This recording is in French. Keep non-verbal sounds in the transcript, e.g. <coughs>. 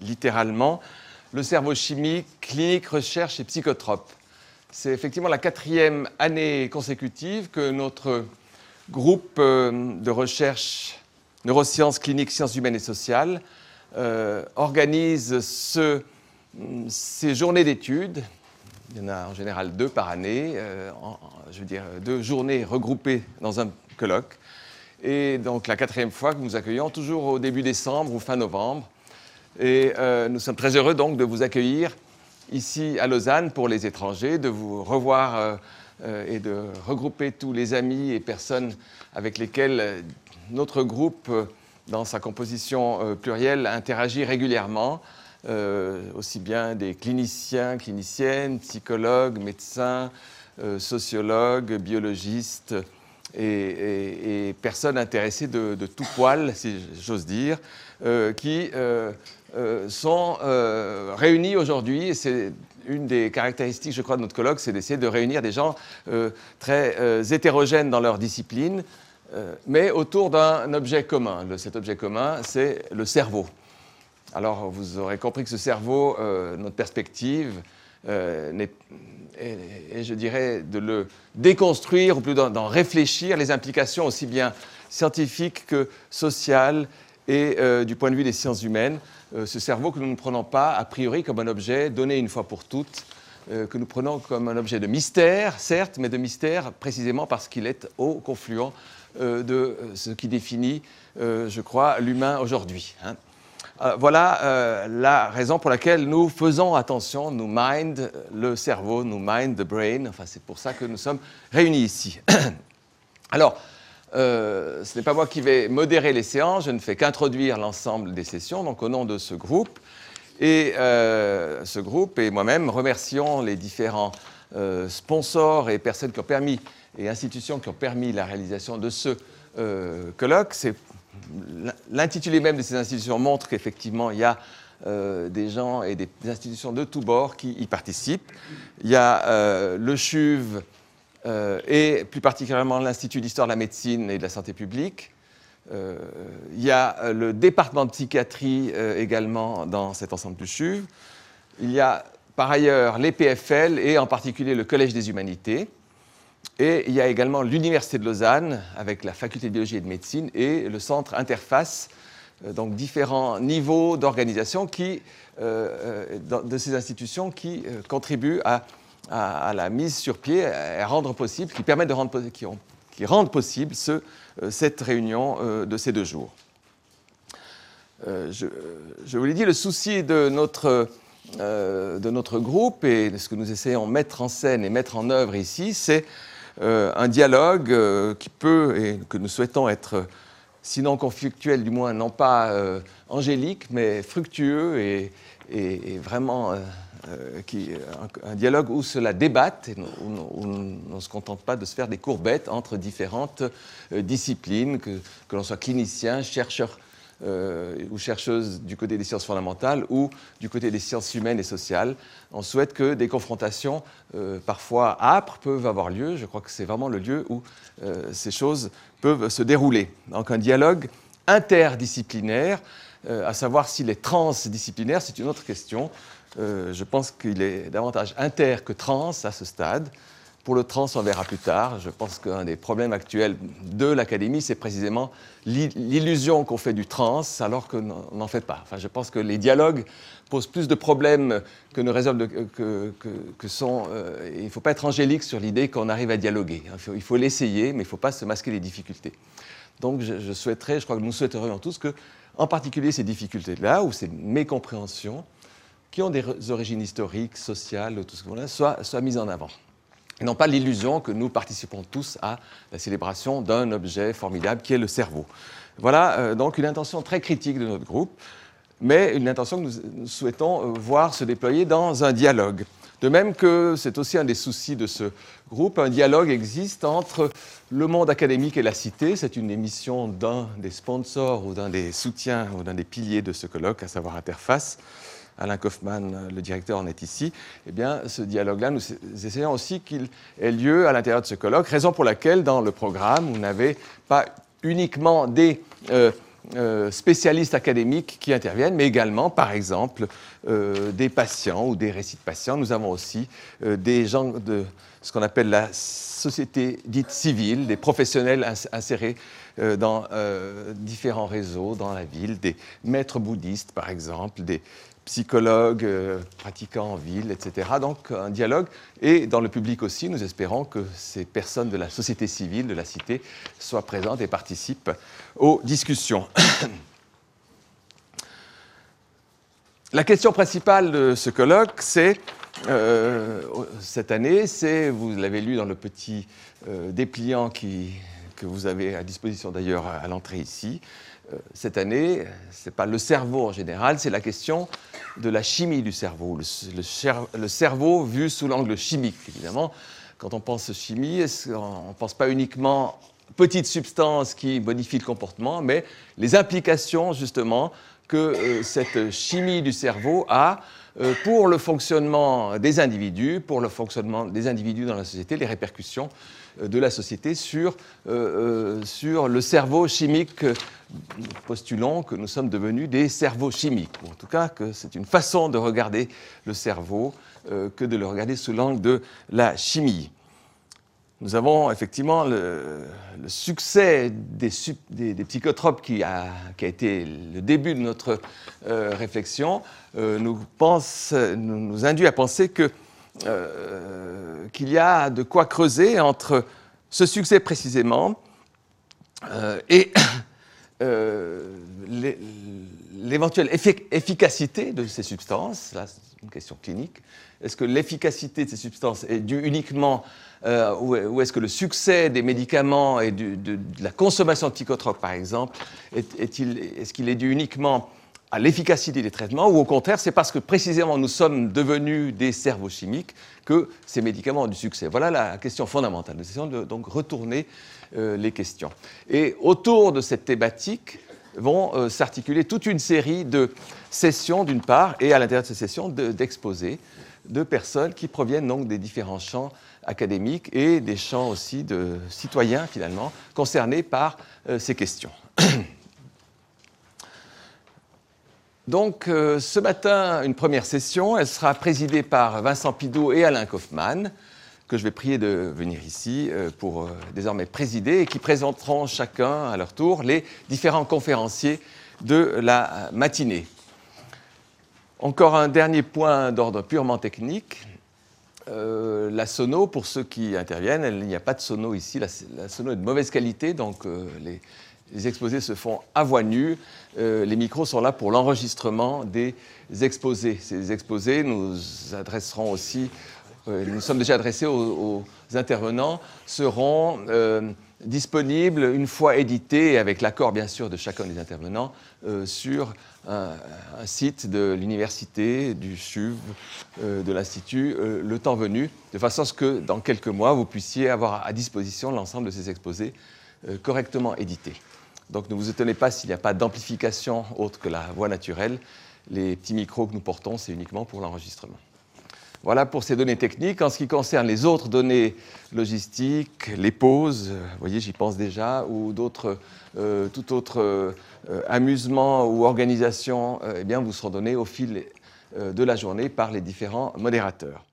littéralement, le cerveau chimique, clinique, recherche et psychotrope. C'est effectivement la quatrième année consécutive que notre groupe euh, de recherche neurosciences cliniques, sciences humaines et sociales euh, organise ces journées d'études. Il y en a en général deux par année, euh, je veux dire deux journées regroupées dans un colloque. Et donc la quatrième fois que nous accueillons, toujours au début décembre ou fin novembre. Et euh, nous sommes très heureux donc de vous accueillir ici à Lausanne pour les étrangers, de vous revoir et de regrouper tous les amis et personnes avec lesquels notre groupe dans sa composition euh, plurielle, interagit régulièrement, euh, aussi bien des cliniciens, cliniciennes, psychologues, médecins, euh, sociologues, biologistes et, personnes intéressées de, tout poil, si j'ose dire, qui sont réunis aujourd'hui. Et c'est une des caractéristiques, je crois, de notre colloque, c'est d'essayer de réunir des gens très hétérogènes dans leur discipline, euh, mais autour d'un objet commun. cet objet commun, c'est le cerveau. Alors, vous aurez compris que ce cerveau, euh, notre perspective, euh, est, je dirais, de le déconstruire, ou plutôt d'en réfléchir les implications aussi bien scientifiques que sociales et du point de vue des sciences humaines. ce cerveau que nous ne prenons pas a priori comme un objet donné une fois pour toutes, que nous prenons comme un objet de mystère, certes, mais de mystère précisément parce qu'il est au confluent euh, de ce qui définit, euh, je crois, l'humain aujourd'hui. Hein. Euh, voilà la raison pour laquelle nous faisons attention, nous mind le cerveau, nous mind the brain. Enfin, c'est pour ça que nous sommes réunis ici. <coughs> Alors, ce n'est pas moi qui vais modérer les séances, je ne fais qu'introduire l'ensemble des sessions, donc au nom de ce groupe. Et ce groupe et moi-même remercions les différents sponsors et personnes qui ont permis et institutions qui ont permis la réalisation de ce euh, colloque. L'intitulé même de ces institutions montre qu'effectivement, il y a euh, des gens et des, institutions de tous bords qui y participent. Il y a euh, le CHUV et plus particulièrement l'Institut d'histoire de la médecine et de la santé publique. il y a le département de psychiatrie également dans cet ensemble du CHUV. Il y a par ailleurs les PFL et en particulier le Collège des humanités. Et il y a également l'Université de Lausanne avec la faculté de biologie et de médecine et le centre Interface, euh, donc différents niveaux d'organisation qui, euh, euh, de ces institutions qui contribuent à, la mise sur pied, à rendre possible, qui permettent de rendre, qui, rendent possible ce, cette réunion de ces deux jours. je, je, vous l'ai dit, le souci de notre, de notre groupe et de ce que nous essayons de mettre en scène et mettre en œuvre ici, c'est euh, un dialogue euh, qui peut, et que nous souhaitons être, sinon conflictuel, du moins non pas euh, angélique, mais fructueux et, vraiment qui, un, dialogue où cela débatte, et où, on ne se contente pas de se faire des courbettes entre différentes disciplines, que, l'on soit clinicien, chercheur euh, ou chercheuses du côté des sciences fondamentales ou du côté des sciences humaines et sociales. On souhaite que des confrontations euh, parfois âpres peuvent avoir lieu. Je crois que c'est vraiment le lieu où euh, ces choses peuvent se dérouler. Donc un dialogue interdisciplinaire, à savoir s'il est transdisciplinaire, c'est une autre question. je pense qu'il est davantage inter que trans à ce stade. Pour le trans, on verra plus tard. Je pense qu'un des problèmes actuels de l'académie, c'est précisément l'illusion qu'on fait du trans alors qu'on n'en fait pas. Enfin, je pense que les dialogues posent plus de problèmes que ne résolvent que, que, sont. Euh, il ne faut pas être angélique sur l'idée qu'on arrive à dialoguer. Il faut l'essayer, mais il ne faut pas se masquer les difficultés. Donc, je, souhaiterais, je crois que nous souhaiterions tous que, en particulier ces difficultés-là, ou ces mécompréhensions, qui ont des origines historiques, sociales, tout ce qu'on a, soient, soient mises en avant et non pas l'illusion que nous participons tous à la célébration d'un objet formidable qui est le cerveau. Voilà euh, donc une intention très critique de notre groupe, mais une intention que nous, souhaitons euh, voir se déployer dans un dialogue. De même que c'est aussi un des soucis de ce groupe, un dialogue existe entre le monde académique et la cité. C'est une émission d'un des sponsors ou d'un des soutiens ou d'un des piliers de ce colloque, à savoir Interface. Alain Kaufmann, le directeur, en est ici, eh bien, ce dialogue-là, nous essayons aussi qu'il ait lieu à l'intérieur de ce colloque, raison pour laquelle, dans le programme, vous n'avez pas uniquement des, euh, spécialistes académiques qui interviennent, mais également, par exemple, des patients ou des récits de patients. Nous avons aussi des gens de ce qu'on appelle la société dite civile, des professionnels insérés dans différents réseaux dans la ville, des maîtres bouddhistes, par exemple, des psychologues euh, pratiquants en ville, etc. Donc un dialogue. Et dans le public aussi, nous espérons que ces personnes de la société civile, de la cité, soient présentes et participent aux discussions. <coughs> la question principale de ce colloque, c'est euh, cette année, c'est, vous l'avez lu dans le petit euh, dépliant qui, que vous avez à disposition d'ailleurs à l'entrée ici, euh, cette année, ce n'est pas le cerveau en général, c'est la question de la chimie du cerveau, le, cerveau vu sous l'angle chimique, évidemment. Quand on pense chimie, on ne pense pas uniquement petites substances qui modifient le comportement, mais les implications justement que euh, cette chimie du cerveau a euh, pour le fonctionnement des individus, pour le fonctionnement des individus dans la société, les répercussions euh, de la société sur, sur le cerveau chimique. Postulons que nous sommes devenus des cerveaux chimiques, ou en tout cas que c'est une façon de regarder le cerveau que de le regarder sous l'angle de la chimie. Nous avons effectivement le, succès des, psychotropes qui a, été le début de notre euh, réflexion, euh, nous, induit à penser euh, qu'il y a de quoi creuser entre ce succès précisément et <coughs> l'éventuelle efficacité de ces substances, là c'est une question clinique, est-ce que l'efficacité de ces substances est due uniquement euh, ou, est-ce que le succès des médicaments et de, la consommation de psychotropes, par exemple, est-ce qu'il est dû uniquement à l'efficacité des traitements ou au contraire, c'est parce que précisément nous sommes devenus des cerveaux chimiques que ces médicaments ont du succès? Voilà la question fondamentale. Nous essayons de donc retourner euh, les questions. Et autour de cette thématique vont euh, s'articuler toute une série de sessions d'une part et à l'intérieur de ces sessions d'exposés de personnes qui proviennent donc des différents champs académiques et des champs aussi de citoyens finalement concernés par euh, ces questions. <coughs> Donc euh, ce matin, une première session, elle sera présidée par Vincent Pidot et Alain Kaufmann, que je vais prier de venir ici euh, pour désormais présider et qui présenteront chacun à leur tour les différents conférenciers de la matinée. Encore un dernier point d'ordre purement technique. Euh, la sono, pour ceux qui interviennent, il n'y a pas de sono ici. La, sono est de mauvaise qualité, donc euh, les, exposés se font à voix nue. Euh, les micros sont là pour l'enregistrement des exposés. Ces exposés, nous adresserons aussi, nous sommes déjà adressés aux, intervenants, seront disponibles une fois édités, avec l'accord bien sûr de chacun des intervenants, sur un, site de l'université, du CHUV, euh, de l'Institut, euh, le temps venu, de façon à ce que dans quelques mois, vous puissiez avoir à disposition l'ensemble de ces exposés euh, correctement édités. Donc ne vous étonnez pas s'il n'y a pas d'amplification autre que la voix naturelle. Les petits micros que nous portons, c'est uniquement pour l'enregistrement. Voilà pour ces données techniques. En ce qui concerne les autres données logistiques, les pauses, vous voyez, j'y pense déjà, ou d'autres, tout autre euh, amusement ou organisation, euh, eh bien, vous seront donnés au fil euh, de la journée par les différents modérateurs.